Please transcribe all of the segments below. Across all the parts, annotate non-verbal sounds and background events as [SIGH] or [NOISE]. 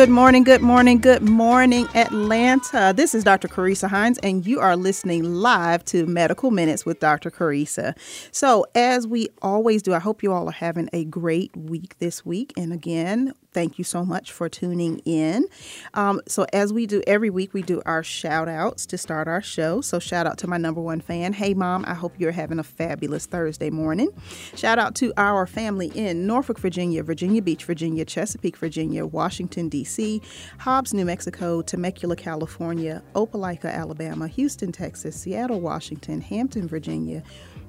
Good morning, good morning, good morning, Atlanta. This is Dr. Carissa Hines, and you are listening live to Medical Minutes with Dr. Carissa. So, as we always do, I hope you all are having a great week this week. And again, thank you so much for tuning in. Um, so, as we do every week, we do our shout outs to start our show. So, shout out to my number one fan. Hey, mom, I hope you're having a fabulous Thursday morning. Shout out to our family in Norfolk, Virginia, Virginia Beach, Virginia, Chesapeake, Virginia, Washington, D.C., Hobbs, New Mexico, Temecula, California, Opelika, Alabama, Houston, Texas, Seattle, Washington, Hampton, Virginia.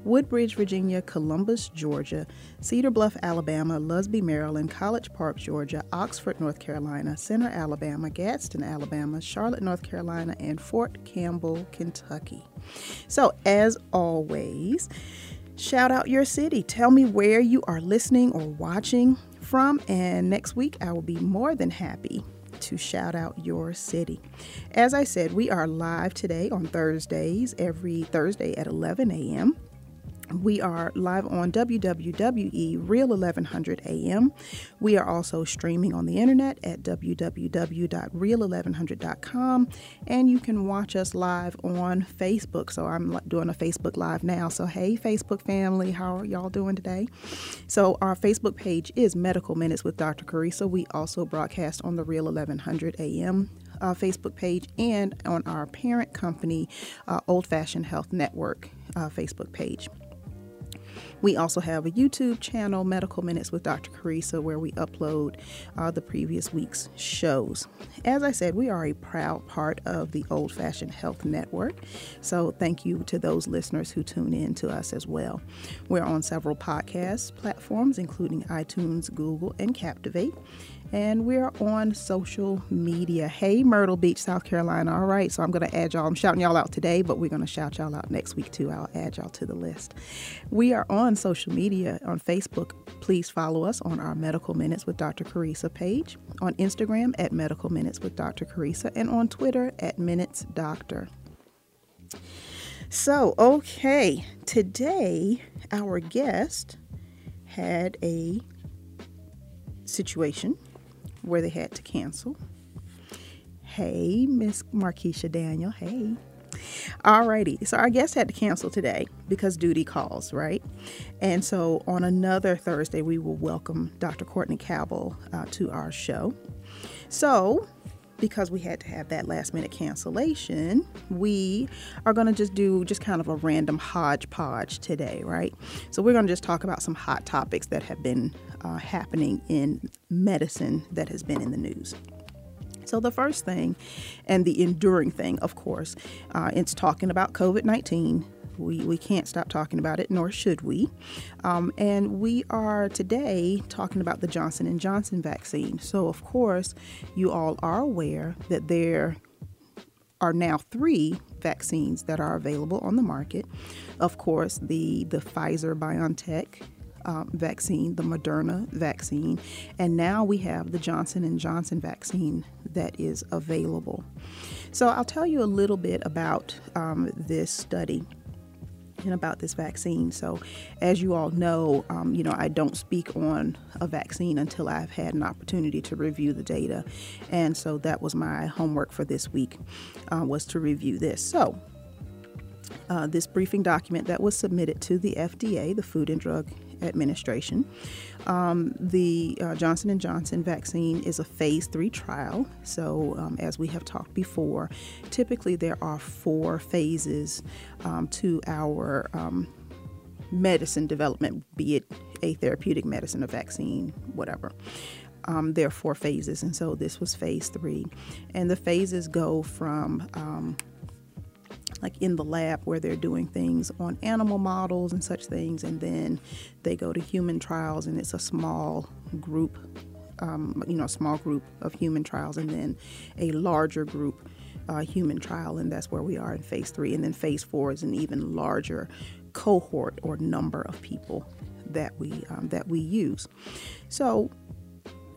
Woodbridge, Virginia, Columbus, Georgia, Cedar Bluff, Alabama, Lusby, Maryland, College Park, Georgia, Oxford, North Carolina, Centre, Alabama, Gadsden, Alabama, Charlotte, North Carolina, and Fort Campbell, Kentucky. So, as always, shout out your city. Tell me where you are listening or watching from, and next week I will be more than happy to shout out your city. As I said, we are live today on Thursdays, every Thursday at 11 a.m. We are live on WWWE Real 1100 AM. We are also streaming on the internet at www.real1100.com and you can watch us live on Facebook. So I'm doing a Facebook live now. So hey Facebook family, how are y'all doing today? So our Facebook page is Medical Minutes with Dr. Carissa. We also broadcast on the Real 1100 AM uh, Facebook page and on our parent company, uh, Old Fashioned Health Network uh, Facebook page. We also have a YouTube channel, Medical Minutes with Dr. Carissa, where we upload uh, the previous week's shows. As I said, we are a proud part of the Old Fashioned Health Network. So thank you to those listeners who tune in to us as well. We're on several podcast platforms, including iTunes, Google, and Captivate and we're on social media. Hey, Myrtle Beach, South Carolina. All right, so I'm going to add y'all. I'm shouting y'all out today, but we're going to shout y'all out next week too. I'll add y'all to the list. We are on social media on Facebook. Please follow us on our Medical Minutes with Dr. Carissa page, on Instagram at Medical Minutes with Dr. Carissa, and on Twitter at Minutes Doctor. So, okay, today our guest had a situation where they had to cancel. Hey, Miss Markeisha Daniel. Hey. Alrighty, so our guest had to cancel today because duty calls, right? And so on another Thursday, we will welcome Dr. Courtney Cabell uh, to our show. So, because we had to have that last minute cancellation, we are going to just do just kind of a random hodgepodge today, right? So, we're going to just talk about some hot topics that have been uh, happening in medicine that has been in the news. So, the first thing, and the enduring thing, of course, uh, it's talking about COVID 19. We, we can't stop talking about it, nor should we. Um, and we are today talking about the Johnson & Johnson vaccine. So, of course, you all are aware that there are now three vaccines that are available on the market. Of course, the, the Pfizer BioNTech um, vaccine, the Moderna vaccine, and now we have the Johnson and Johnson vaccine that is available. So I'll tell you a little bit about um, this study and about this vaccine. So, as you all know, um, you know I don't speak on a vaccine until I've had an opportunity to review the data, and so that was my homework for this week uh, was to review this. So. Uh, this briefing document that was submitted to the FDA, the Food and Drug administration. Um, the uh, Johnson & Johnson vaccine is a phase three trial. So, um, as we have talked before, typically there are four phases um, to our um, medicine development, be it a therapeutic medicine, a vaccine, whatever. Um, there are four phases, and so this was phase three. And the phases go from um, like in the lab where they're doing things on animal models and such things, and then they go to human trials, and it's a small group, um, you know, a small group of human trials, and then a larger group. Uh, human trial, and that's where we are in phase three. And then phase four is an even larger cohort or number of people that we um, that we use. So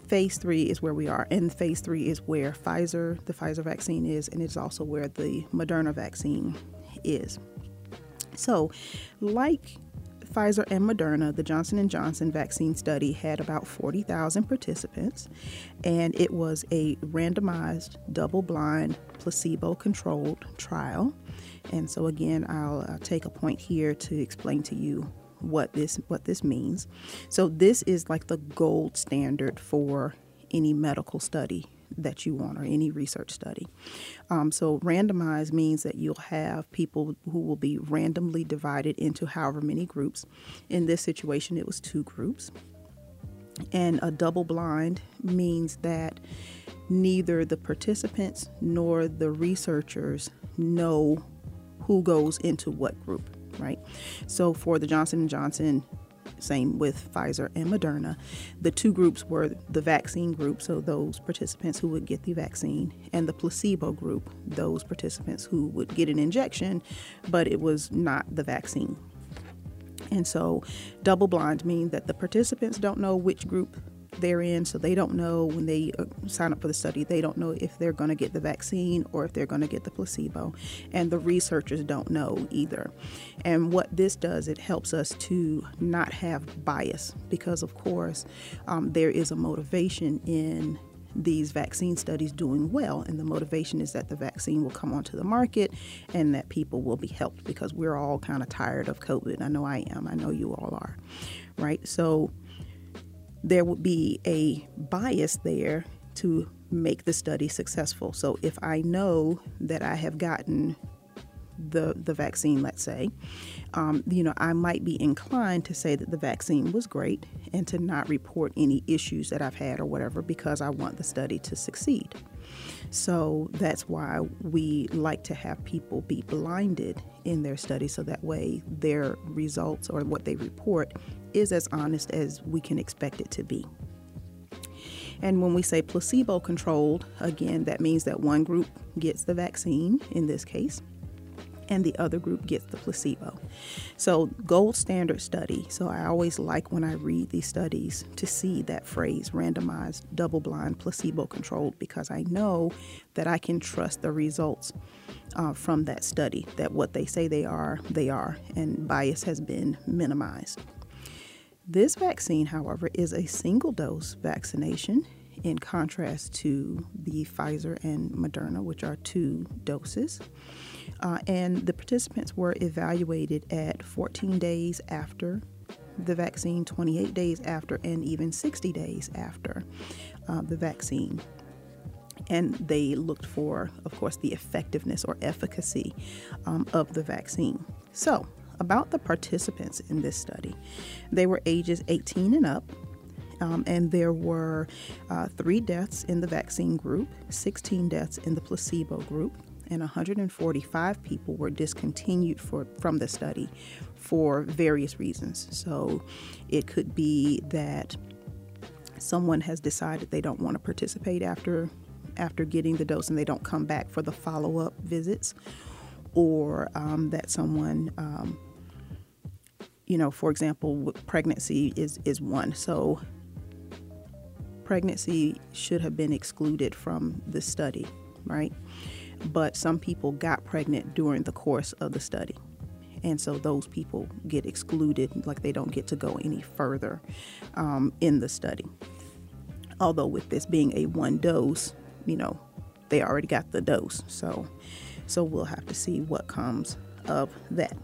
phase three is where we are, and phase three is where Pfizer, the Pfizer vaccine is, and it's also where the Moderna vaccine is. So, like Pfizer and Moderna, the Johnson & Johnson vaccine study had about 40,000 participants and it was a randomized double-blind placebo-controlled trial. And so again, I'll, I'll take a point here to explain to you what this what this means. So this is like the gold standard for any medical study that you want or any research study. Um, so randomized means that you'll have people who will be randomly divided into however many groups. In this situation, it was two groups. And a double blind means that neither the participants nor the researchers know who goes into what group right? So for the Johnson & Johnson same with Pfizer and Moderna. The two groups were the vaccine group, so those participants who would get the vaccine, and the placebo group, those participants who would get an injection, but it was not the vaccine. And so, double blind means that the participants don't know which group they're in, so they don't know when they uh, sign up for the study, they don't know if they're going to get the vaccine or if they're going to get the placebo. And the researchers don't know either. And what this does, it helps us to not have bias because, of course, um, there is a motivation in these vaccine studies doing well. And the motivation is that the vaccine will come onto the market and that people will be helped because we're all kind of tired of COVID. I know I am. I know you all are. Right? So there would be a bias there to make the study successful. So if I know that I have gotten the the vaccine, let's say, um, you know, I might be inclined to say that the vaccine was great and to not report any issues that I've had or whatever because I want the study to succeed. So that's why we like to have people be blinded in their study so that way their results or what they report is as honest as we can expect it to be. And when we say placebo controlled, again, that means that one group gets the vaccine in this case, and the other group gets the placebo. So, gold standard study. So, I always like when I read these studies to see that phrase randomized, double blind, placebo controlled because I know that I can trust the results uh, from that study, that what they say they are, they are, and bias has been minimized. This vaccine, however, is a single dose vaccination in contrast to the Pfizer and Moderna, which are two doses. Uh, and the participants were evaluated at 14 days after the vaccine, 28 days after, and even 60 days after uh, the vaccine. And they looked for, of course, the effectiveness or efficacy um, of the vaccine. So, about the participants in this study. They were ages 18 and up, um, and there were uh, three deaths in the vaccine group, 16 deaths in the placebo group, and 145 people were discontinued for, from the study for various reasons. So it could be that someone has decided they don't want to participate after after getting the dose and they don't come back for the follow-up visits or um, that someone, um, you know, for example, pregnancy is, is one. So pregnancy should have been excluded from the study, right? But some people got pregnant during the course of the study. And so those people get excluded, like they don't get to go any further um, in the study. Although, with this being a one dose, you know, they already got the dose. So so we'll have to see what comes of that.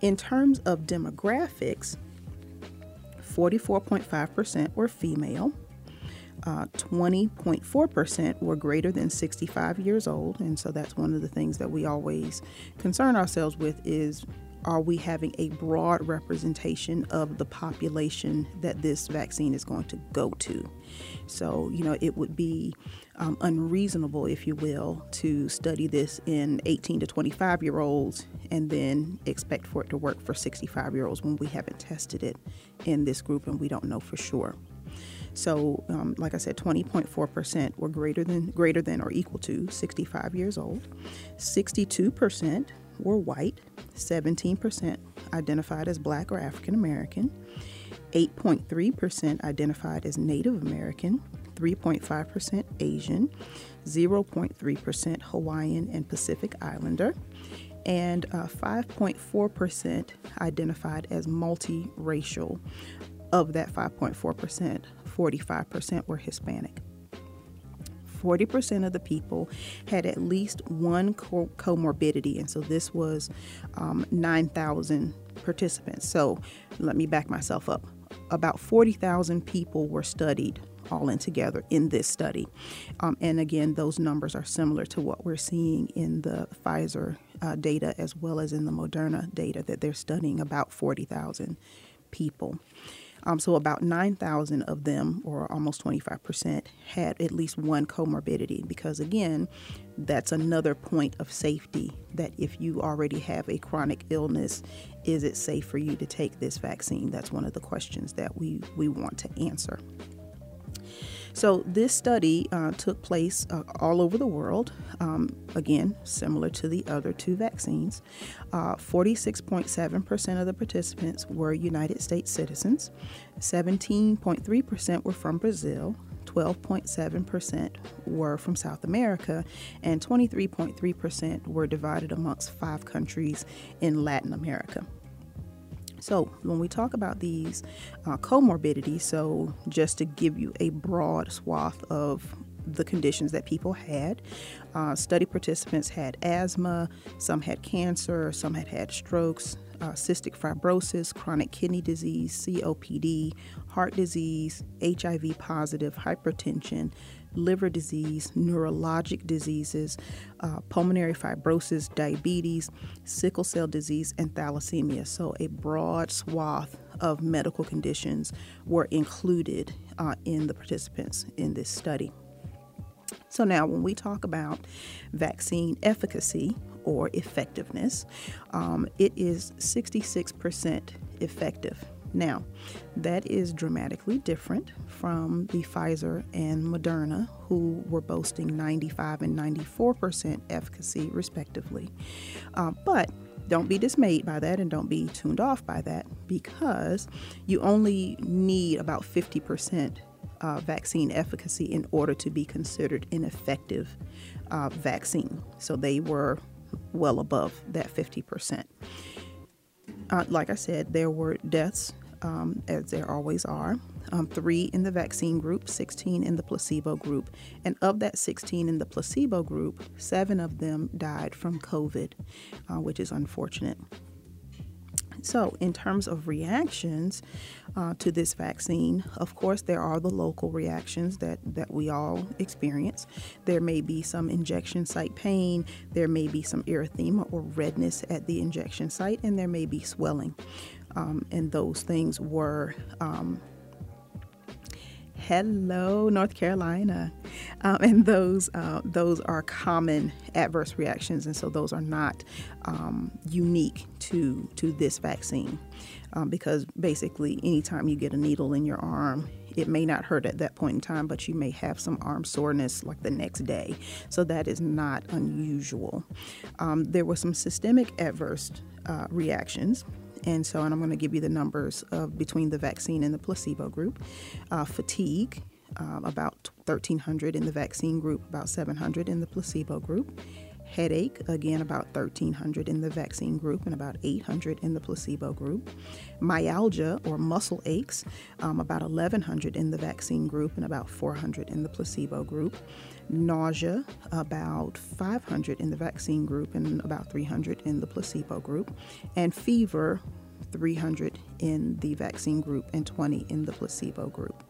In terms of demographics, 44.5% were female. Uh, 20.4% were greater than 65 years old and so that's one of the things that we always concern ourselves with is are we having a broad representation of the population that this vaccine is going to go to? So, you know, it would be um, unreasonable, if you will, to study this in 18 to 25 year olds and then expect for it to work for 65 year olds when we haven't tested it in this group and we don't know for sure. So, um, like I said, 20.4% were greater than greater than or equal to 65 years old. 62% were white. 17% identified as black or African American. 8.3% identified as Native American. 3.5% Asian, 0.3% Hawaiian and Pacific Islander, and uh, 5.4% identified as multiracial. Of that 5.4%, 45% were Hispanic. 40% of the people had at least one co- comorbidity, and so this was um, 9,000 participants. So let me back myself up. About 40,000 people were studied all in together in this study. Um, and again, those numbers are similar to what we're seeing in the Pfizer uh, data as well as in the Moderna data that they're studying about 40,000 people. Um, so about 9,000 of them, or almost 25%, had at least one comorbidity because, again, that's another point of safety that if you already have a chronic illness, is it safe for you to take this vaccine? That's one of the questions that we, we want to answer. So, this study uh, took place uh, all over the world, um, again, similar to the other two vaccines. Uh, 46.7% of the participants were United States citizens, 17.3% were from Brazil. 12.7% were from South America, and 23.3% were divided amongst five countries in Latin America. So, when we talk about these uh, comorbidities, so just to give you a broad swath of the conditions that people had. Uh, study participants had asthma, some had cancer, some had had strokes, uh, cystic fibrosis, chronic kidney disease, COPD, heart disease, HIV positive, hypertension, liver disease, neurologic diseases, uh, pulmonary fibrosis, diabetes, sickle cell disease, and thalassemia. So, a broad swath of medical conditions were included uh, in the participants in this study. So, now when we talk about vaccine efficacy or effectiveness, um, it is 66% effective. Now, that is dramatically different from the Pfizer and Moderna, who were boasting 95 and 94% efficacy, respectively. Uh, but don't be dismayed by that and don't be tuned off by that because you only need about 50% uh, vaccine efficacy in order to be considered an effective uh, vaccine. So they were well above that 50%. Uh, like I said, there were deaths um, as there always are. Um, three in the vaccine group, 16 in the placebo group. And of that 16 in the placebo group, seven of them died from COVID, uh, which is unfortunate. So, in terms of reactions uh, to this vaccine, of course, there are the local reactions that, that we all experience. There may be some injection site pain, there may be some erythema or redness at the injection site, and there may be swelling um, and those things were. Um, hello, North Carolina, um, and those uh, those are common adverse reactions, and so those are not um, unique to to this vaccine, um, because basically, anytime you get a needle in your arm, it may not hurt at that point in time, but you may have some arm soreness like the next day. So that is not unusual. Um, there were some systemic adverse uh, reactions and so, and I'm going to give you the numbers of between the vaccine and the placebo group. Uh, fatigue, uh, about 1,300 in the vaccine group, about 700 in the placebo group. Headache, again, about 1,300 in the vaccine group and about 800 in the placebo group. Myalgia or muscle aches, um, about 1,100 in the vaccine group and about 400 in the placebo group. Nausea, about 500 in the vaccine group and about 300 in the placebo group. And fever, 300 in the vaccine group and 20 in the placebo group.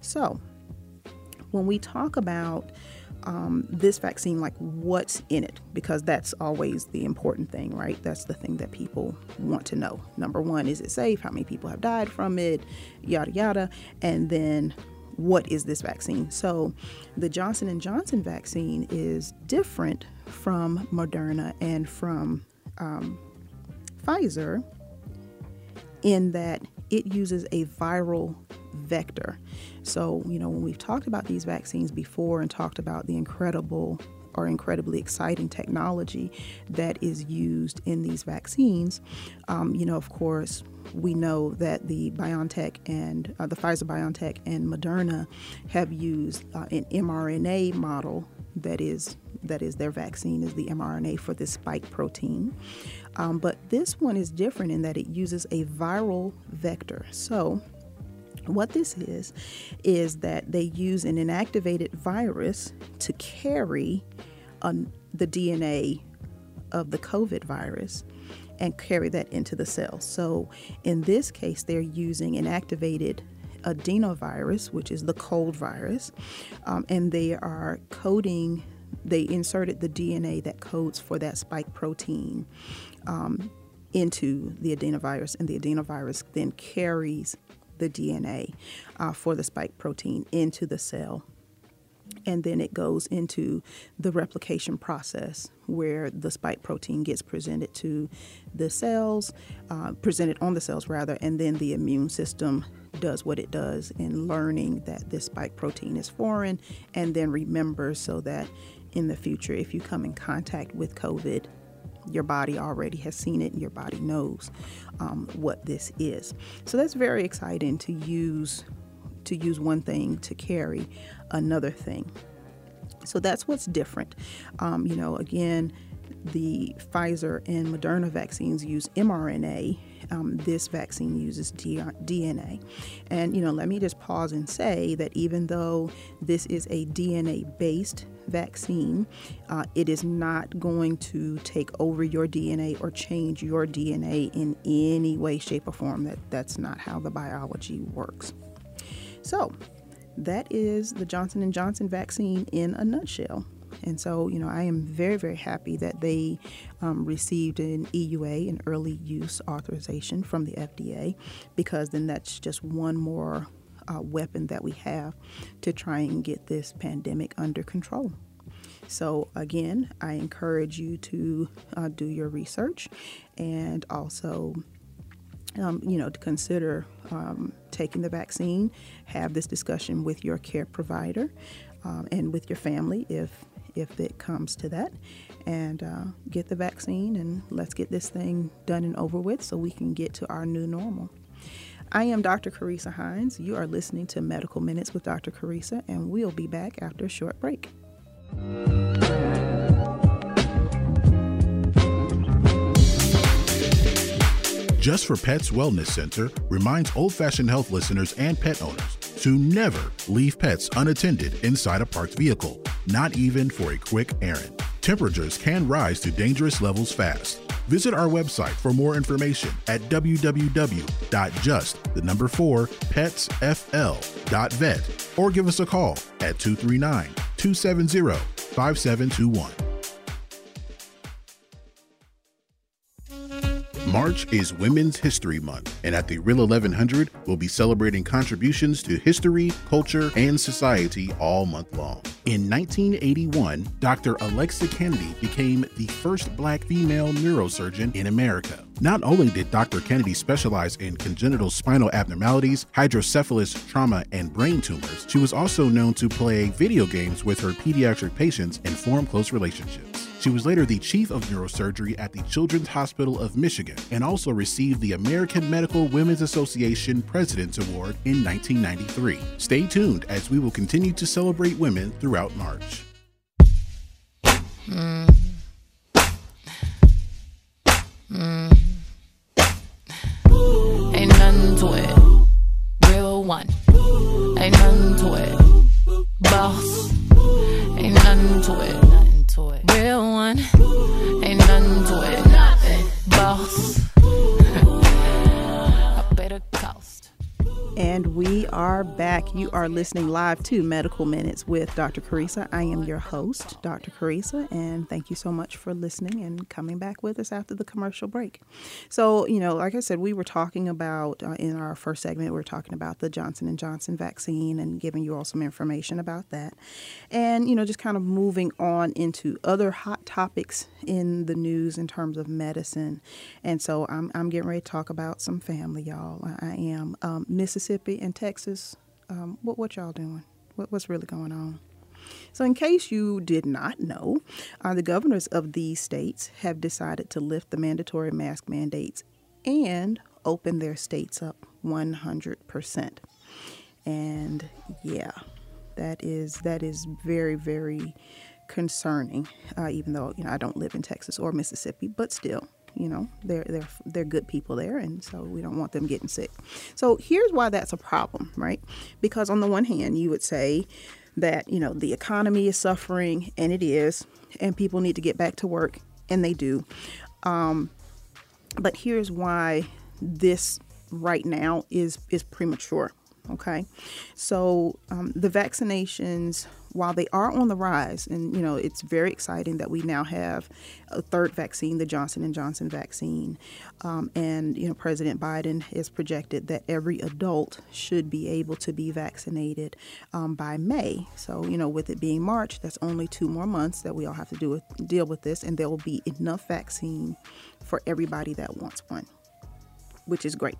So, when we talk about um, this vaccine, like what's in it, because that's always the important thing, right? That's the thing that people want to know. Number one, is it safe? How many people have died from it? Yada yada. And then what is this vaccine? So, the Johnson and Johnson vaccine is different from Moderna and from um, Pfizer in that it uses a viral vector. So, you know, when we've talked about these vaccines before and talked about the incredible or incredibly exciting technology that is used in these vaccines, um, you know, of course, we know that the BioNTech and uh, the Pfizer BioNTech and Moderna have used uh, an mRNA model that is that is their vaccine is the mRNA for the spike protein. Um, but this one is different in that it uses a viral vector. So what this is, is that they use an inactivated virus to carry the DNA of the COVID virus and carry that into the cell. So in this case, they're using an activated adenovirus, which is the cold virus, um, and they are coding, they inserted the DNA that codes for that spike protein um, into the adenovirus, and the adenovirus then carries the DNA uh, for the spike protein into the cell. And then it goes into the replication process where the spike protein gets presented to the cells, uh, presented on the cells rather, and then the immune system does what it does in learning that this spike protein is foreign and then remembers so that in the future, if you come in contact with COVID, your body already has seen it and your body knows um, what this is. So that's very exciting to use to use one thing to carry another thing. So that's what's different. Um, you know, again, the Pfizer and Moderna vaccines use mRNA. Um, this vaccine uses DNA. And, you know, let me just pause and say that even though this is a DNA based vaccine, uh, it is not going to take over your DNA or change your DNA in any way, shape, or form. That, that's not how the biology works. So, that is the Johnson & Johnson vaccine in a nutshell. And so, you know, I am very, very happy that they um, received an EUA, an early use authorization from the FDA, because then that's just one more uh, weapon that we have to try and get this pandemic under control. So, again, I encourage you to uh, do your research and also, um, you know, to consider um, taking the vaccine. Have this discussion with your care provider um, and with your family if if it comes to that, and uh, get the vaccine and let's get this thing done and over with so we can get to our new normal. I am Dr. Carissa Hines. You are listening to Medical Minutes with Dr. Carissa, and we'll be back after a short break. Just for Pets Wellness Center reminds old fashioned health listeners and pet owners to never leave pets unattended inside a parked vehicle, not even for a quick errand. Temperatures can rise to dangerous levels fast. Visit our website for more information at www.just the number 4 petsfl.vet or give us a call at 239 270 5721. March is Women's History Month, and at the Real 1100, we'll be celebrating contributions to history, culture, and society all month long. In 1981, Dr. Alexa Canady became the first black female neurosurgeon in America. Not only did Dr. Canady specialize in congenital spinal abnormalities, hydrocephalus, trauma, and brain tumors, she was also known to play video games with her pediatric patients and form close relationships. She was later the chief of neurosurgery at the Children's Hospital of Michigan and also received the American Medical Women's Association President's Award in 1993. Stay tuned as we will continue to celebrate women throughout March. Mm. Mm. Ain't nothing to it. Real one. Ain't nothing to it. Boss. Ain't nothing to it to it. Real one, ain't nothing to it. Nothing. Boss. And we are back. You are listening live to Medical Minutes with Dr. Carissa. I am your host, Dr. Carissa, and thank you so much for listening and coming back with us after the commercial break. So, you know, like I said, we were talking about uh, in our first segment, we were talking about the Johnson and Johnson vaccine and giving you all some information about that, and you know, just kind of moving on into other hot topics in the news in terms of medicine. And so, I'm I'm getting ready to talk about some family, y'all. I am um, Mississippi and Texas. Um, what what y'all doing? What, what's really going on? So, in case you did not know, uh, the governors of these states have decided to lift the mandatory mask mandates and open their states up 100%. And yeah, that is that is very very concerning. Uh, even though you know I don't live in Texas or Mississippi, but still, you know they're they're they're good people there and so we don't want them getting sick. So here's why that's a problem right? Because on the one hand you would say that you know the economy is suffering and it is and people need to get back to work and they do. Um, but here's why this right now is is premature okay so um, the vaccinations while they are on the rise, and you know it's very exciting that we now have a third vaccine, the Johnson and Johnson vaccine, um, and you know President Biden has projected that every adult should be able to be vaccinated um, by May. So you know with it being March, that's only two more months that we all have to do with, deal with this, and there will be enough vaccine for everybody that wants one, which is great.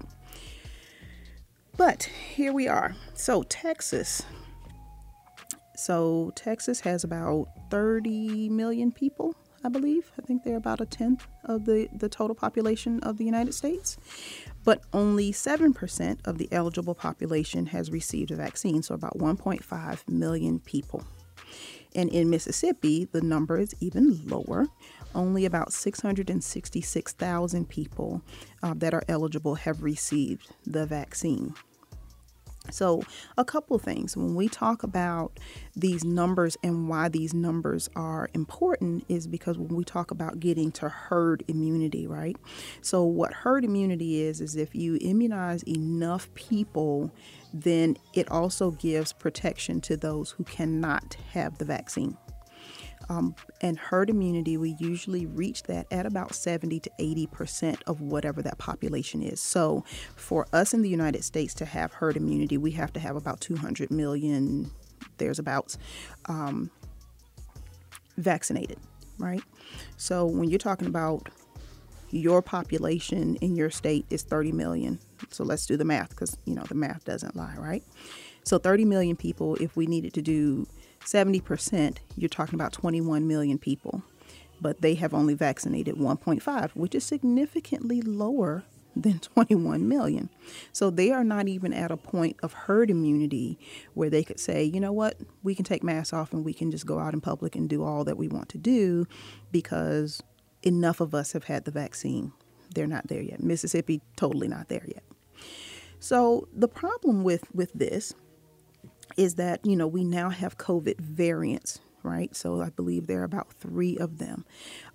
But here we are. So Texas so Texas has about 30 million people, I believe. I think they're about a tenth of the, the total population of the United States. But only 7% of the eligible population has received a vaccine, so about 1.5 million people. And in Mississippi, the number is even lower. Only about 666,000 people uh, that are eligible have received the vaccine. So, a couple things when we talk about these numbers and why these numbers are important is because when we talk about getting to herd immunity, right? So, what herd immunity is, is if you immunize enough people, then it also gives protection to those who cannot have the vaccine. Um, and herd immunity, we usually reach that at about 70 to 80% of whatever that population is. So for us in the United States to have herd immunity, we have to have about 200 million, there's about, um, vaccinated, right? So when you're talking about your population in your state is 30 million. So let's do the math because, you know, the math doesn't lie, right? So 30 million people, if we needed to do 70%, you're talking about 21 million people, but they have only vaccinated 1.5, which is significantly lower than [LAUGHS] 21 million. So they are not even at a point of herd immunity where they could say, you know what, we can take masks off and we can just go out in public and do all that we want to do because enough of us have had the vaccine. They're not there yet. Mississippi, totally not there yet. So the problem with, with this is that, you know, we now have COVID variants, right? So I believe there are about three of them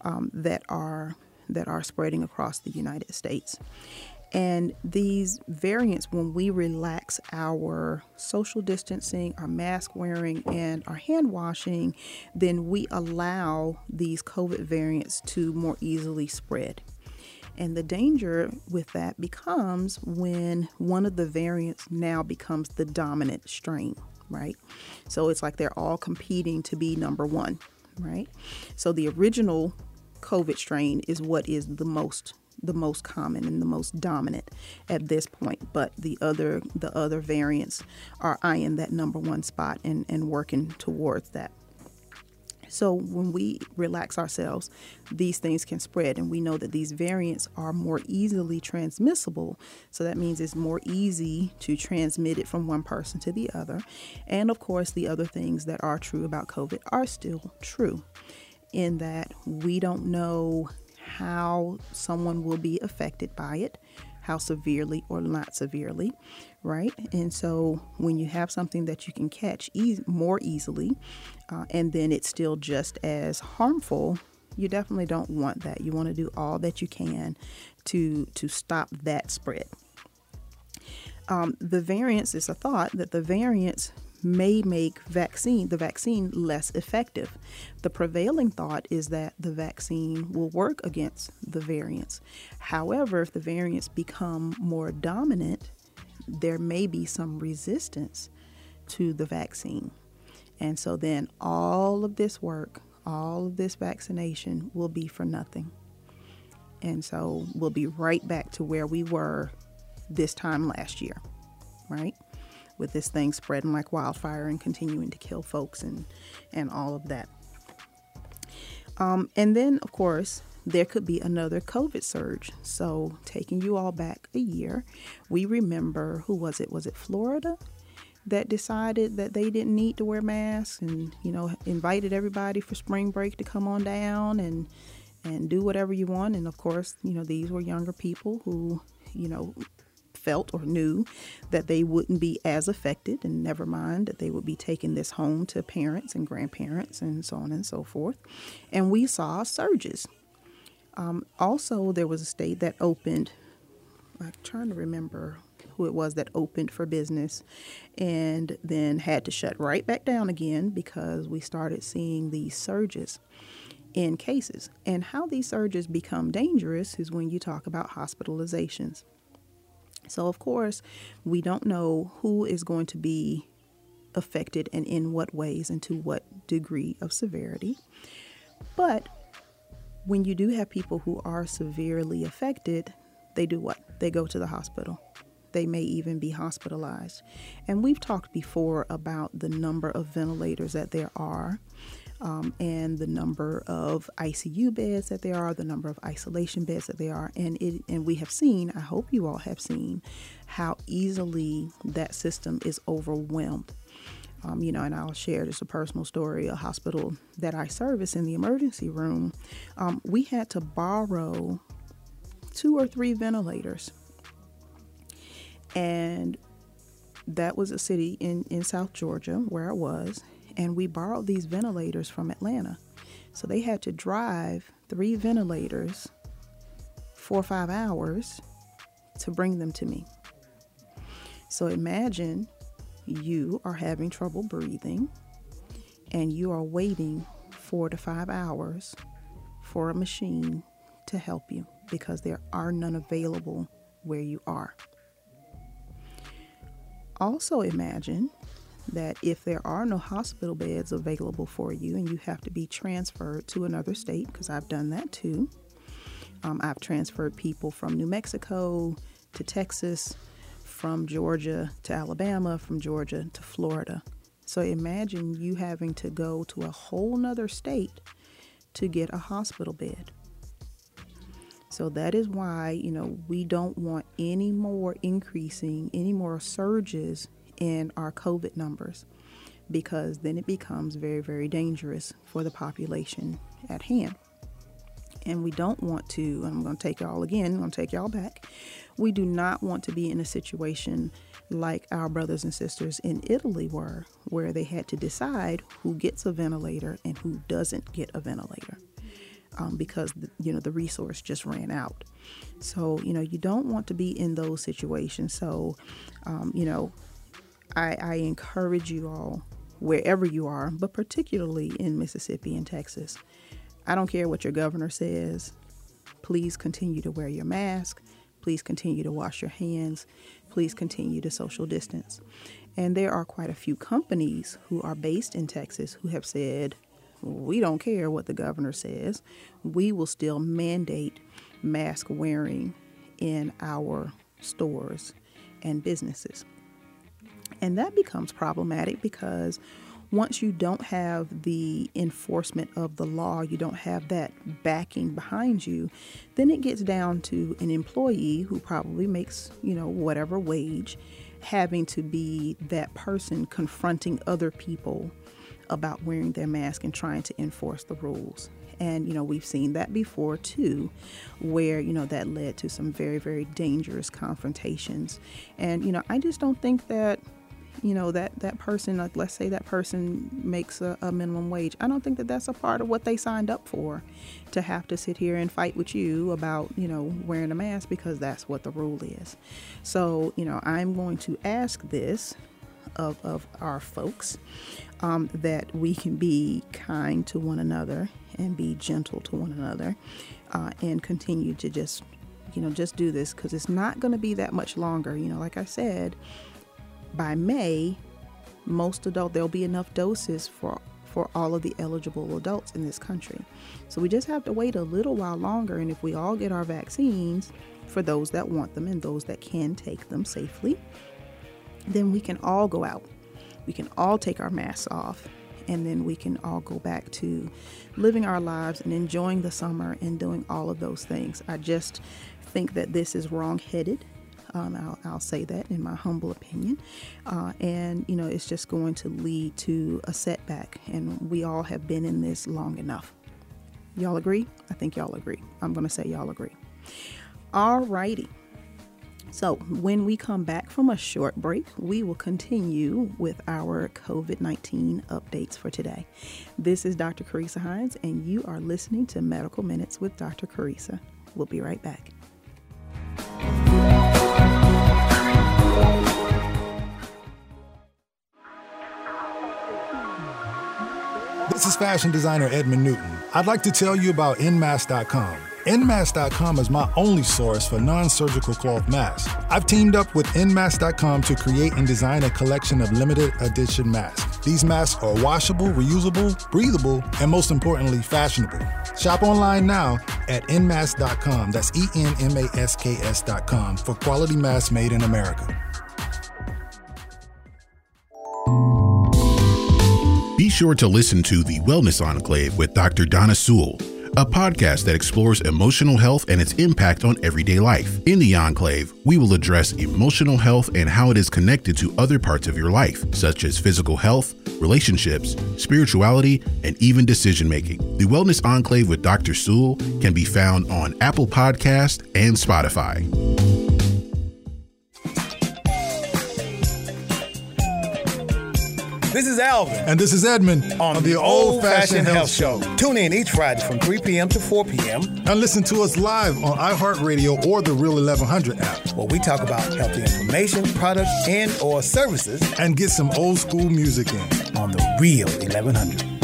um, that are that are spreading across the United States. And these variants, when we relax our social distancing, our mask wearing, and our hand washing, then we allow these COVID variants to more easily spread. And the danger with that becomes when one of the variants now becomes the dominant strain, right? So it's like they're all competing to be number one, right? So the original COVID strain is what is the most the most common and the most dominant at this point but the other the other variants are eyeing that number one spot and, and working towards that so when we relax ourselves, these things can spread, and we know that these variants are more easily transmissible. So that means it's more easy to transmit it from one person to the other. And of course, the other things that are true about COVID are still true, in that we don't know how someone will be affected by it how severely or not severely, right? And so when you have something that you can catch e- more easily, uh, and then it's still just as harmful, you definitely don't want that. You want to do all that you can to to stop that spread. Um, the variance is a thought that the variance may make vaccine the vaccine less effective. The prevailing thought is that the vaccine will work against the variants. However, if the variants become more dominant, there may be some resistance to the vaccine. And so then all of this work, all of this vaccination will be for nothing. And so we'll be right back to where we were this time last year, right? with this thing spreading like wildfire and continuing to kill folks and and all of that. Um, and then, of course, there could be another COVID surge. So, taking you all back a year, we remember who was it? Was it Florida that decided that they didn't need to wear masks and you know invited everybody for spring break to come on down and and do whatever you want. And of course, you know these were younger people who you know felt or knew that they wouldn't be as affected, and never mind that they would be taking this home to parents and grandparents and so on and so forth. And we saw surges. Um, also, there was a state that opened, I'm trying to remember who it was that opened for business and then had to shut right back down again because we started seeing these surges in cases. And how these surges become dangerous is when you talk about hospitalizations. So, of course, we don't know who is going to be affected and in what ways and to what degree of severity. But when you do have people who are severely affected, they do what? They go to the hospital. They may even be hospitalized. And we've talked before about the number of ventilators that there are um, and the number of ICU beds that there are, the number of isolation beds that there are, and it and we have seen. I hope you all have seen how easily that system is overwhelmed. Um, you know, and I'll share just a personal story. A hospital that I service in the emergency room, um, we had to borrow two or three ventilators, and that was a city in in South Georgia where I was, and we borrowed these ventilators from Atlanta. So they had to drive three ventilators four or five hours to bring them to me. So imagine you are having trouble breathing and you are waiting four to five hours for a machine to help you because there are none available where you are. Also, imagine that if there are no hospital beds available for you and you have to be transferred to another state, because I've done that too, um, I've transferred people from New Mexico to Texas, from Georgia to Alabama, from Georgia to Florida. So imagine you having to go to a whole nother state to get a hospital bed. So that is why, you know, we don't want any more increasing, any more surges in our COVID numbers because then it becomes very, very dangerous for the population at hand. And we don't want to, I'm going to take y'all again, I'm going to take y'all back. We do not want to be in a situation like our brothers and sisters in Italy were, where they had to decide who gets a ventilator and who doesn't get a ventilator. Um, because you know the resource just ran out. So you know you don't want to be in those situations. So um, you know I, I encourage you all, wherever you are, but particularly in Mississippi and Texas, I don't care what your governor says. Please continue to wear your mask. Please continue to wash your hands. Please continue to social distance. And there are quite a few companies who are based in Texas who have said, we don't care what the governor says. We will still mandate mask wearing in our stores and businesses. And that becomes problematic because once you don't have the enforcement of the law, you don't have that backing behind you, then it gets down to an employee who probably makes, you know, whatever wage, having to be that person confronting other people about wearing their mask and trying to enforce the rules. And, you know, we've seen that before too, where, you know, that led to some very, very dangerous confrontations. And, you know, I just don't think that you know that that person like let's say that person makes a, a, minimum wage. I don't think that that's a part of what they signed up for to have to sit here and fight with you about you know wearing a mask because that's what the rule is. So you know i'm going to ask this of, of our folks um, that we can be kind to one another and be gentle to one another uh, and continue to just you know just do this because it's not going to be that much longer. You know like i said by May, most adult there'll be enough doses for for all of the eligible adults in this country. So we just have to wait a little while longer and if we all get our vaccines for those that want them and those that can take them safely, then we can all go out. We can all take our masks off and then we can all go back to living our lives and enjoying the summer and doing all of those things. I just think that this is wrong headed um, I'll, I'll, say that in my humble opinion. Uh, and, you know, it's just going to lead to a setback. And we all have been in this long enough. Y'all agree? I think y'all agree. I'm going to say y'all agree. All righty. So, when we come back from a short break, we will continue with our COVID 19 updates for today. This is Dr. Carissa Hines, and you are listening to Medical Minutes with Dr. Carissa. We'll be right back. This is fashion designer Edmund Newton. I'd like to tell you about Nmask.com. Nmask.com is my only source for non surgical cloth masks. I've teamed up with Nmask.com to create and design a collection of limited edition masks. These masks are washable, reusable, breathable, and most importantly, fashionable. Shop online now at Nmask.com. That's E N M A S K S.com for quality masks made in America. Be sure to listen to The Wellness Enclave with Dr. Donna Sewell, a podcast that explores emotional health and its impact on everyday life. In The Enclave, we will address emotional health and how it is connected to other parts of your life, such as physical health, relationships, spirituality, and even decision making. The Wellness Enclave with Dr. Sewell can be found on Apple Podcast and Spotify. This is Alvin. And this is Edmund on, on the, the Old Fashioned Health Show. Tune in each Friday from 3 p.m. to 4 p.m. And listen to us live on iHeartRadio or the Real 1100 app. Where we talk about healthy information, products, and or services. And get some old school music in. On the Real 1100.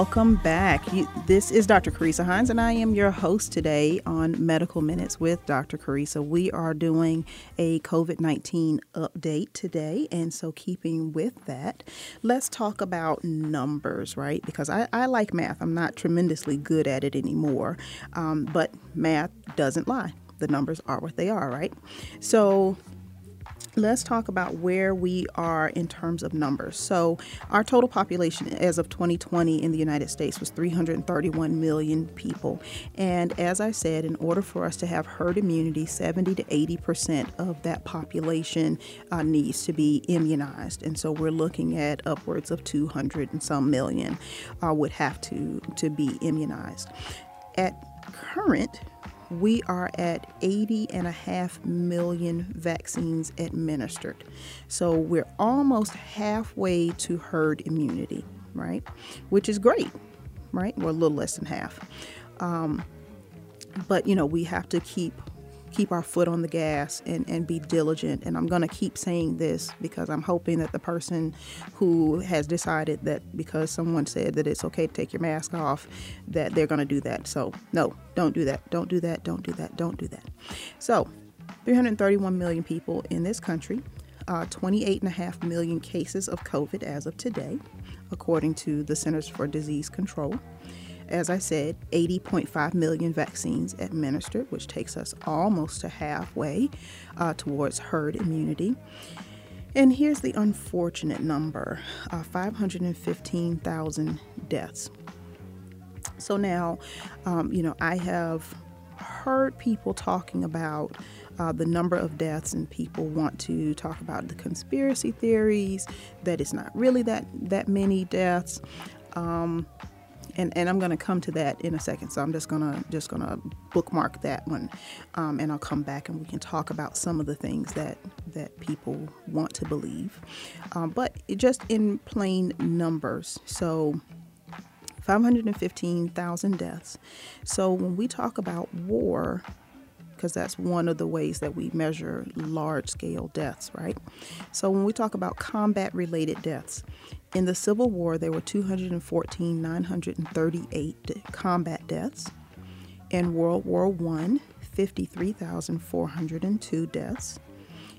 Welcome back. You, this is Dr. Carissa Hines, and I am your host today on Medical Minutes with Dr. Carissa. We are doing a COVID 19 update today, and so keeping with that, let's talk about numbers, right? Because I, I like math. I'm not tremendously good at it anymore, um, but math doesn't lie. The numbers are what they are, right? So let's talk about where we are in terms of numbers. So, our total population as of 2020 in the United States was 331 million people. And as I said, in order for us to have herd immunity, 70 to 80 percent of that population uh, needs to be immunized. And so, we're looking at upwards of 200 and some million uh, would have to, to be immunized. At current we are at 80 and a half million vaccines administered. So we're almost halfway to herd immunity, right? Which is great, right? We're a little less than half. Um, but, you know, we have to keep keep our foot on the gas and, and be diligent. And I'm going to keep saying this because I'm hoping that the person who has decided that because someone said that it's okay to take your mask off, that they're going to do that. So, no, don't do that. Don't do that. Don't do that. Don't do that. So, 331 million people in this country, uh, 28.5 million cases of COVID as of today, according to the Centers for Disease Control as I said, 80.5 million vaccines administered, which takes us almost to halfway uh, towards herd immunity. And here's the unfortunate number uh, 515,000 deaths. So now, um, you know, I have heard people talking about uh, the number of deaths, and people want to talk about the conspiracy theories that it's not really that that many deaths. Um, and, and I'm going to come to that in a second. So I'm just going to just going to bookmark that one, um, and I'll come back and we can talk about some of the things that that people want to believe, um, but just in plain numbers. So. 515,000 deaths. So when we talk about war, because that's one of the ways that we measure large scale deaths, right? So when we talk about combat related deaths, in the Civil War, there were 214,938 combat deaths. In World War I, 53,402 deaths.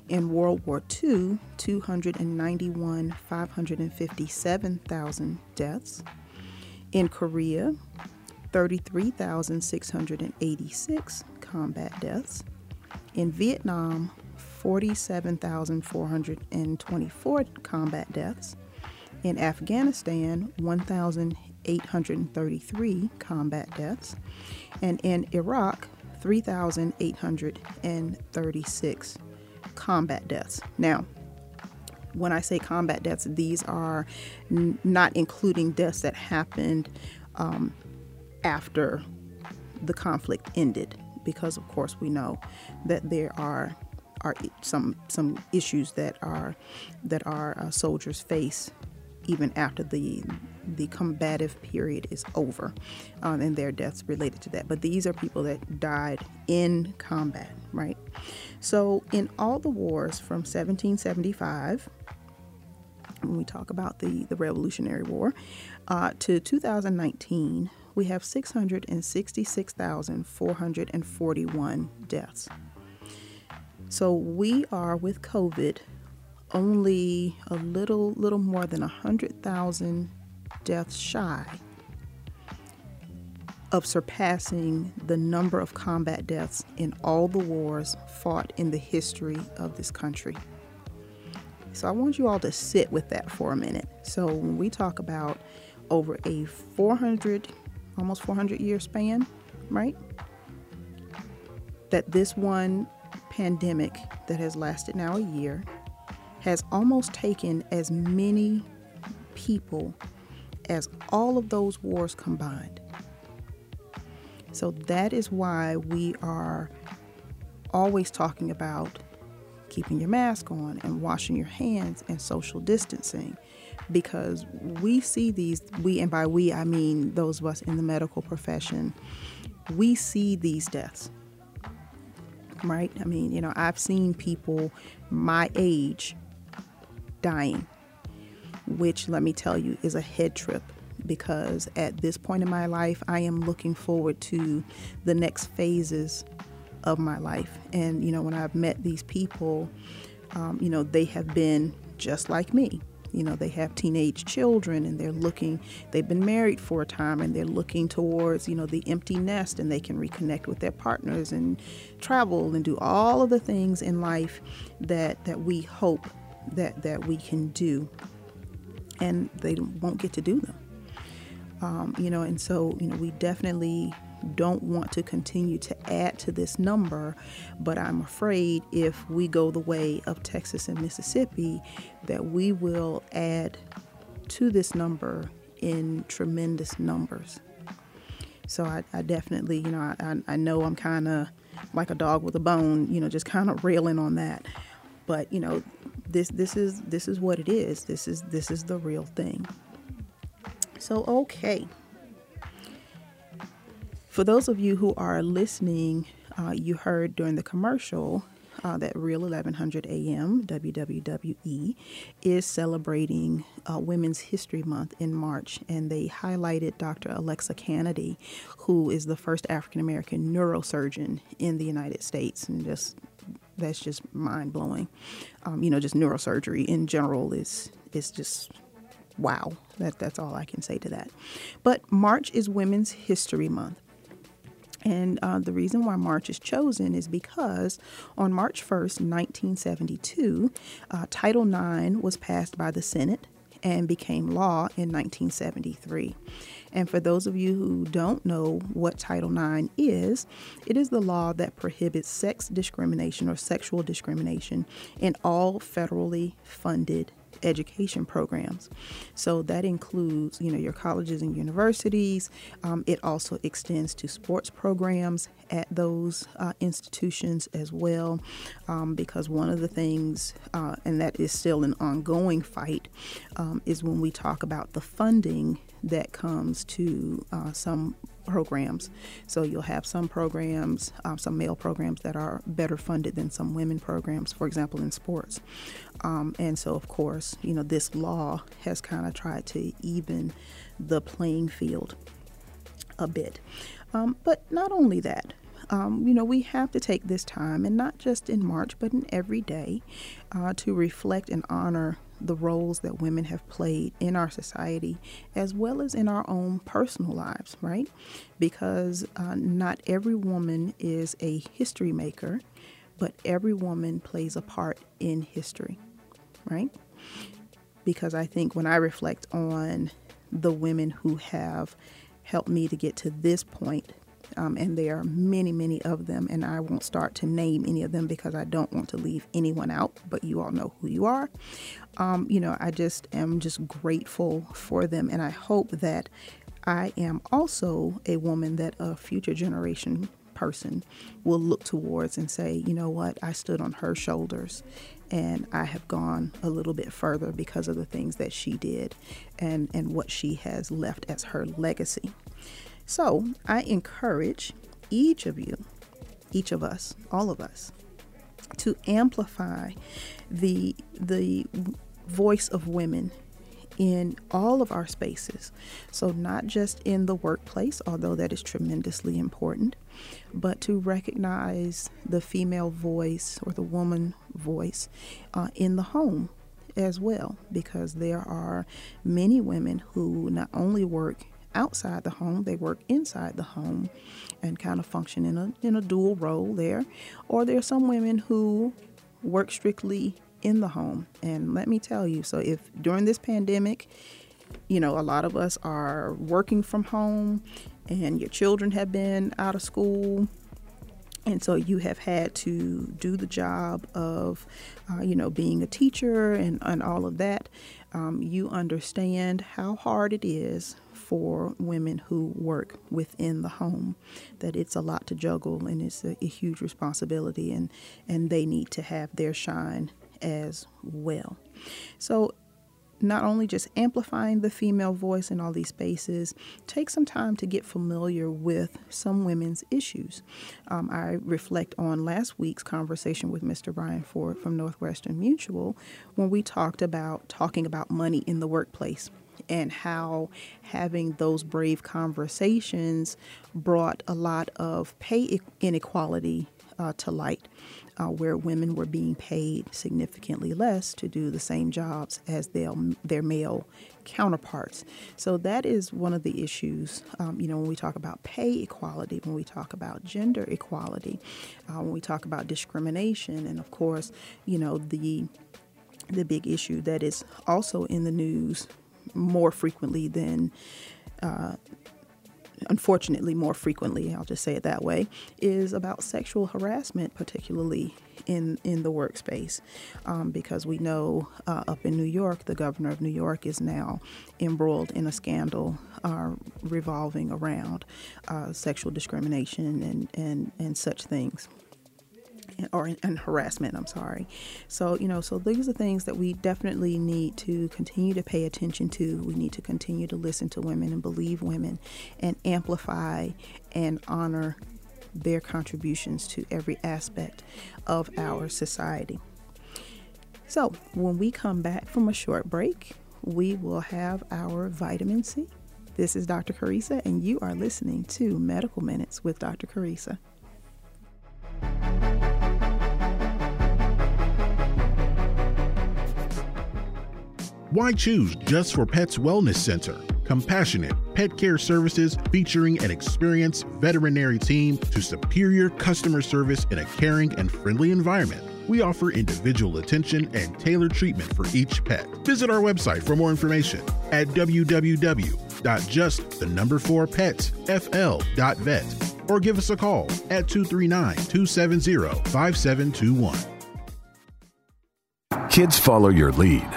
In World War II, 291,557,000 deaths. In Korea, 33,686 combat deaths. In Vietnam, 47,424 combat deaths. In Afghanistan, 1,833 combat deaths. And in Iraq, 3,836 combat deaths. Now, when I say combat deaths, these are n- not including deaths that happened um, after the conflict ended, because of course we know that there are are some some issues that are that our uh, soldiers face even after the the combative period is over, um, and their deaths related to that. But these are people that died in combat, right? So in all the wars from 1775 when we talk about the, the Revolutionary War, uh, to 2019, we have 666,441 deaths. So we are with COVID only a little little more than 100,000 deaths shy of surpassing the number of combat deaths in all the wars fought in the history of this country. So I want you all to sit with that for a minute. So when we talk about over a 400 almost 400 year span, right? That this one pandemic that has lasted now a year has almost taken as many people as all of those wars combined. So that is why we are always talking about keeping your mask on and washing your hands and social distancing because we see these we and by we I mean those of us in the medical profession we see these deaths right I mean you know I've seen people my age dying, which let me tell you is a head trip because at this point in my life, I am looking forward to the next phases of my life. And, you know, when I've met these people, um, you know, they have been just like me. You know, they have teenage children and they're looking, they've been married for a time and they're looking towards, you know, the empty nest and they can reconnect with their partners and travel and do all of the things in life that, that we hope that that we can do, and they won't get to do them. Um, you know, and so you know we definitely don't want to continue to add to this number, but I'm afraid if we go the way of Texas and Mississippi, that we will add to this number in tremendous numbers. So I, I definitely, you know, I, I know I'm kind of like a dog with a bone, you know, just kind of [LAUGHS] railing on that. But you know, this this is this is what it is. This is this is the real thing. So okay. For those of you who are listening, uh, you heard during the commercial uh, that Real 1100 AM, WWWE, is celebrating uh, Women's History Month in March, and they highlighted Dr. Alexa Canady, who is the first African American neurosurgeon in the United States, and just that's just mind blowing. Um, you know, just neurosurgery in general is is just wow. That that's all I can say to that. But March is Women's History Month. And uh, the reason why March is chosen is because on March 1st, 1972, uh, Title IX was passed by the Senate and became law in 1973. And for those of you who don't know what Title IX is, it is the law that prohibits sex discrimination or sexual discrimination in all federally funded education programs. So that includes, you know, your colleges and universities. Um, it also extends to sports programs at those uh, institutions as well, um, because one of the things, uh, and that is still an ongoing fight, um, is when we talk about the funding that comes to uh, some programs. So you'll have some programs, um, some male programs that are better funded than some women programs, for example, in sports. Um, and so, of course, you know, this law has kind of tried to even the playing field a bit. Um, but not only that, um, you know, we have to take this time, and not just in March, but in every day, uh, to reflect and honor the roles that women have played in our society as well as in our own personal lives, right? Because uh, not every woman is a history maker, but every woman plays a part in history, right? Because I think when I reflect on the women who have helped me to get to this point, um, and there are many, many of them, and I won't start to name any of them because I don't want to leave anyone out, but you all know who you are. Um, you know, I just am just grateful for them, and I hope that I am also a woman that a future generation person will look towards and say, you know what, I stood on her shoulders and I have gone a little bit further because of the things that she did and, and what she has left as her legacy. So I encourage each of you, each of us, all of us, to amplify the the voice of women in all of our spaces. So, not just in the workplace, although that is tremendously important, but to recognize the female voice or the woman voice uh, in the home as well, because there are many women who not only work outside the home, they work inside the home and kind of function in a, in a dual role there. Or there are some women who work strictly in the home. And let me tell you, so if during this pandemic, you know, a lot of us are working from home and your children have been out of school and so you have had to do the job of, uh, you know, being a teacher and, and all of that. Um, you understand how hard it is for women who work within the home, that it's a lot to juggle and it's a, a huge responsibility, and, and they need to have their shine as well. So not only just amplifying the female voice in all these spaces, take some time to get familiar with some women's issues. Um, I reflect on last week's conversation with Mr. Brian Ford from Northwestern Mutual when we talked about talking about money in the workplace and how having those brave conversations brought a lot of pay inequality uh, to light uh, where women were being paid significantly less to do the same jobs as their, their male counterparts. So that is one of the issues, um, you know, when we talk about pay equality, when we talk about gender equality, uh, when we talk about discrimination, and of course, you know, the the big issue that is also in the news more frequently than uh, unfortunately more frequently, I'll just say it that way, is about sexual harassment, particularly in, in the workspace. Um, because we know uh, up in New York, the governor of New York is now embroiled in a scandal uh, revolving around uh, sexual discrimination and, and, and such things. Or and harassment. I'm sorry. So you know, so these are things that we definitely need to continue to pay attention to. We need to continue to listen to women and believe women, and amplify and honor their contributions to every aspect of our society. So, when we come back from a short break, we will have our vitamin C. This is Dr. Carissa, and you are listening to Medical Minutes with Dr. Carissa. Why choose Just for Pets Wellness Center? Compassionate pet care services featuring an experienced veterinary team to superior customer service in a caring and friendly environment. We offer individual attention and tailored treatment for each pet. Visit our website for more information at www.just4petsfl.vet or give us a call at 239 270 5721. Kids follow your lead.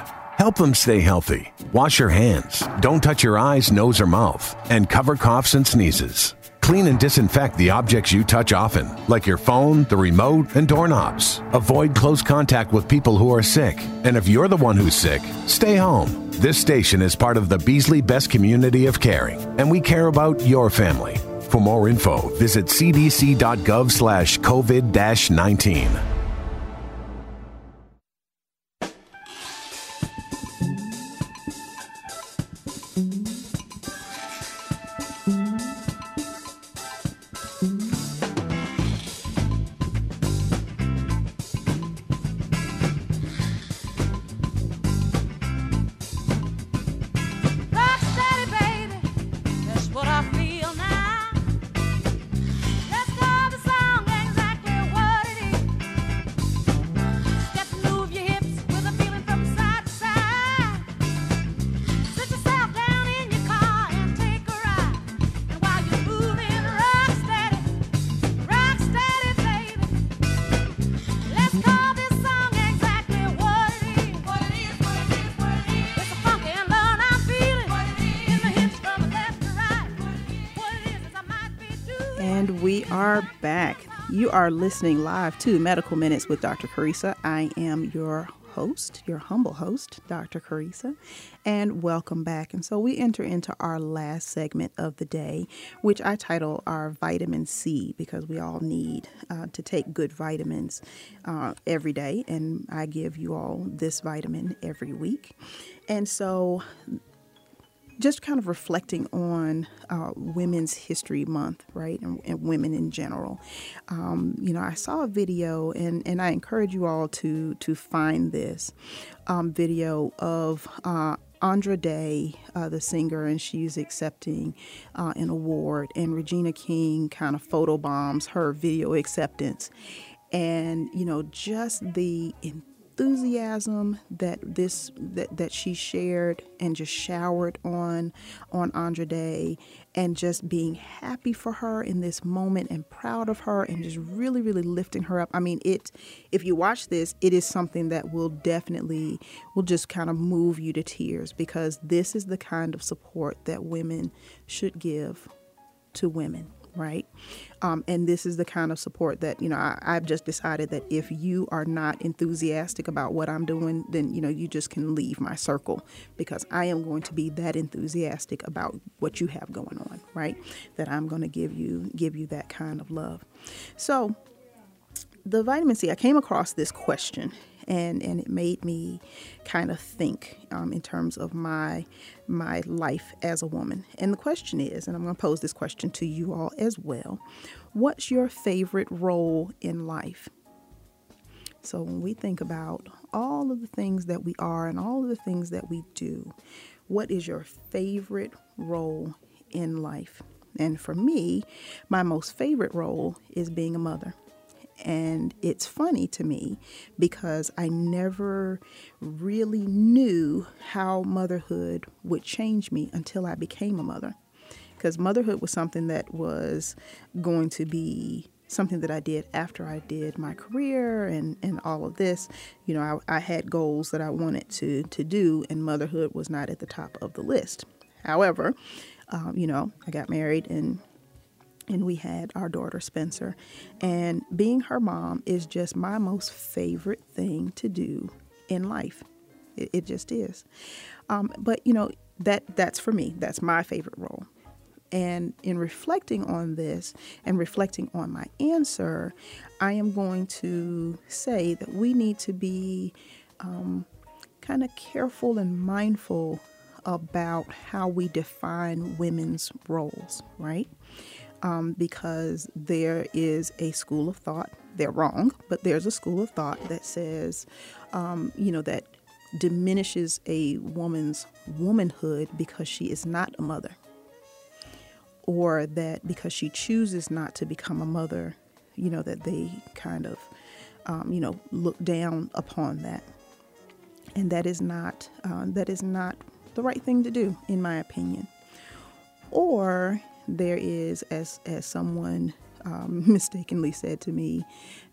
Help them stay healthy. Wash your hands. Don't touch your eyes, nose, or mouth. And cover coughs and sneezes. Clean and disinfect the objects you touch often, like your phone, the remote, and doorknobs. Avoid close contact with people who are sick. And if you're the one who's sick, stay home. This station is part of the Beasley Best Community of Caring, and we care about your family. For more info, visit cdc.gov slash COVID 19. Are listening live to Medical Minutes with Dr. Carissa. I am your host, your humble host, Dr. Carissa, and welcome back. And so we enter into our last segment of the day, which I title our vitamin C because we all need uh, to take good vitamins uh, every day. And I give you all this vitamin every week. And so just kind of reflecting on uh, Women's History Month, right, and, and women in general. Um, you know, I saw a video, and, and I encourage you all to to find this um, video of. Uh, Andra Day, uh, the singer, and she's accepting uh, an award, and Regina King kind of photobombs her video acceptance, and you know just the enthusiasm that this that, that she shared and just showered on on Andra Day and just being happy for her in this moment and proud of her and just really really lifting her up. I mean it if you watch this it is something that will definitely will just kind of move you to tears because this is the kind of support that women should give to women right? Um, and this is the kind of support that, you know, I, I've just decided that if you are not enthusiastic about what I'm doing, then, you know, you just can leave my circle because I am going to be that enthusiastic about what you have going on, right? That I'm going to give you, give you that kind of love. So, the vitamin C, I came across this question and, and it made me kind of think um, in terms of my my life as a woman. And the question is, and I'm going to pose this question to you all as well what's your favorite role in life? So when we think about all of the things that we are and all of the things that we do, what is your favorite role in life? And for me, my most favorite role is being a mother. And it's funny to me because I never really knew how motherhood would change me until I became a mother. Because motherhood was something that was going to be something that I did after I did my career and, and all of this. You know, I, I had goals that I wanted to, to do, and motherhood was not at the top of the list. However, um, you know, I got married and and we had our daughter Spencer. And being her mom is just my most favorite thing to do in life. It, it just is. Um, but you know that that's for me. That's my favorite role. And in reflecting on this and reflecting on my answer, I am going to say that we need to be um, kind of careful and mindful about how we define women's roles, right? Um, because there is a school of thought, they're wrong, but there's a school of thought that says, um, you know, that diminishes a woman's womanhood because she is not a mother, or that because she chooses not to become a mother, you know, that they kind of, um, you know, look down upon that. And that is not uh, that is not the right thing to do, in my opinion. Or there is, as as someone um, [LAUGHS] mistakenly said to me,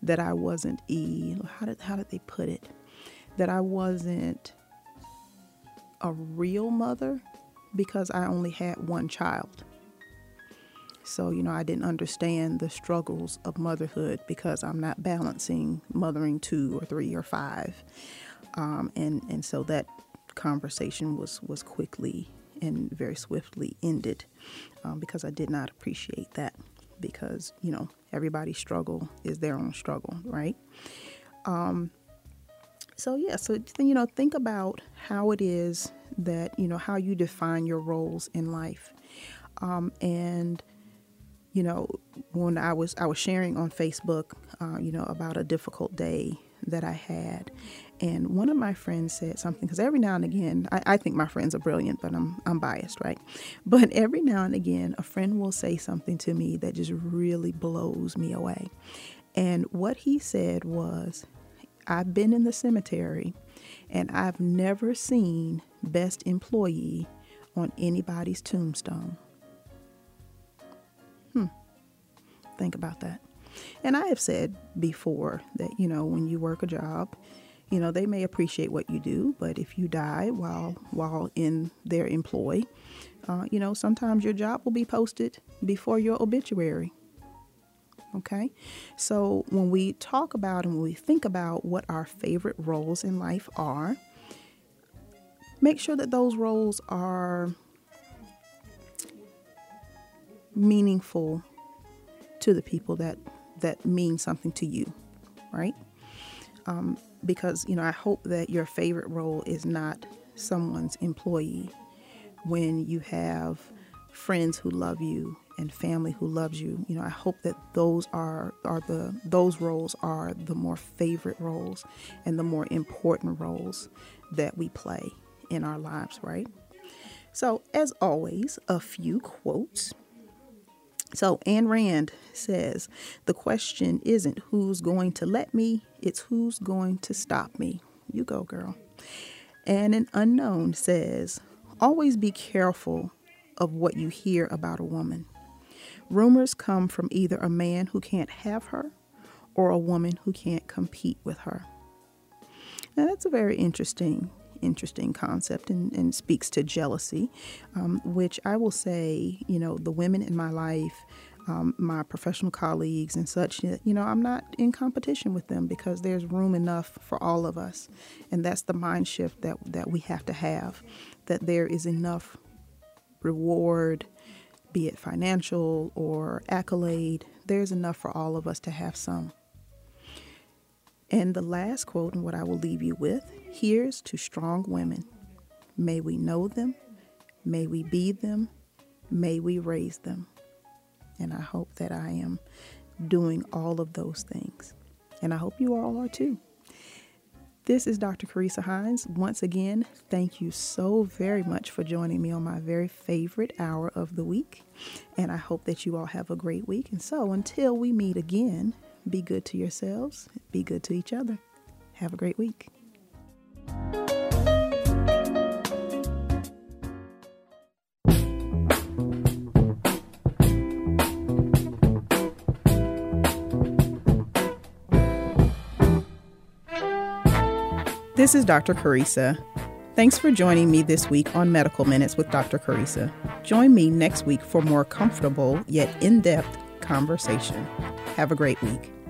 that I wasn't e. How did how did they put it? That I wasn't a real mother because I only had one child. So, you know, I didn't understand the struggles of motherhood because I'm not balancing mothering two or three or five. Um, and, and so that conversation was, was quickly and very swiftly ended um, because I did not appreciate that because, you know, everybody's struggle is their own struggle, right? Um, so, yeah, so, you know, think about how it is that, you know, how you define your roles in life. Um, and you know, when I was I was sharing on Facebook, uh, you know, about a difficult day that I had, and one of my friends said something because every now and again, I, I, think my friends are brilliant, but I'm I'm biased, right? But every now and again, a friend will say something to me that just really blows me away. And what he said was, "I've been in the cemetery, and I've never seen best employee on anybody's tombstone." Hmm. Think about that. And I have said before that, you know, when you work a job, you know, they may appreciate what you do, but if you die while while in their employ, uh, you know, sometimes your job will be posted before your obituary. Okay? So when we talk about and when we think about what our favorite roles in life are, make sure that those roles are meaningful to the people that that mean something to you, right? Um, because you know, I hope that your favorite role is not someone's employee. When you have friends who love you and family who loves you, you know, I hope that those are are the those roles are the more favorite roles and the more important roles that we play in our lives, right? So, as always, a few quotes so, Ayn Rand says the question isn't who's going to let me, it's who's going to stop me. You go, girl. And an unknown says always be careful of what you hear about a woman. Rumors come from either a man who can't have her or a woman who can't compete with her. Now, that's a very interesting interesting concept and, and speaks to jealousy, um, which I will say, you know, the women in my life, um, my professional colleagues and such, you know, I'm not in competition with them because there's room enough for all of us. And that's the mind shift that, that we have to have, that there is enough reward, be it financial or accolade, there's enough for all of us to have some. And the last quote, and what I will leave you with here's to strong women. May we know them, may we be them, may we raise them. And I hope that I am doing all of those things. And I hope you all are too. This is Dr. Carissa Hines. Once again, thank you so very much for joining me on my very favorite hour of the week. And I hope that you all have a great week. And so until we meet again, be good to yourselves, be good to each other. Have a great week. This is Dr. Carissa. Thanks for joining me this week on Medical Minutes with Dr. Carissa. Join me next week for more comfortable yet in depth conversation. Have a great week.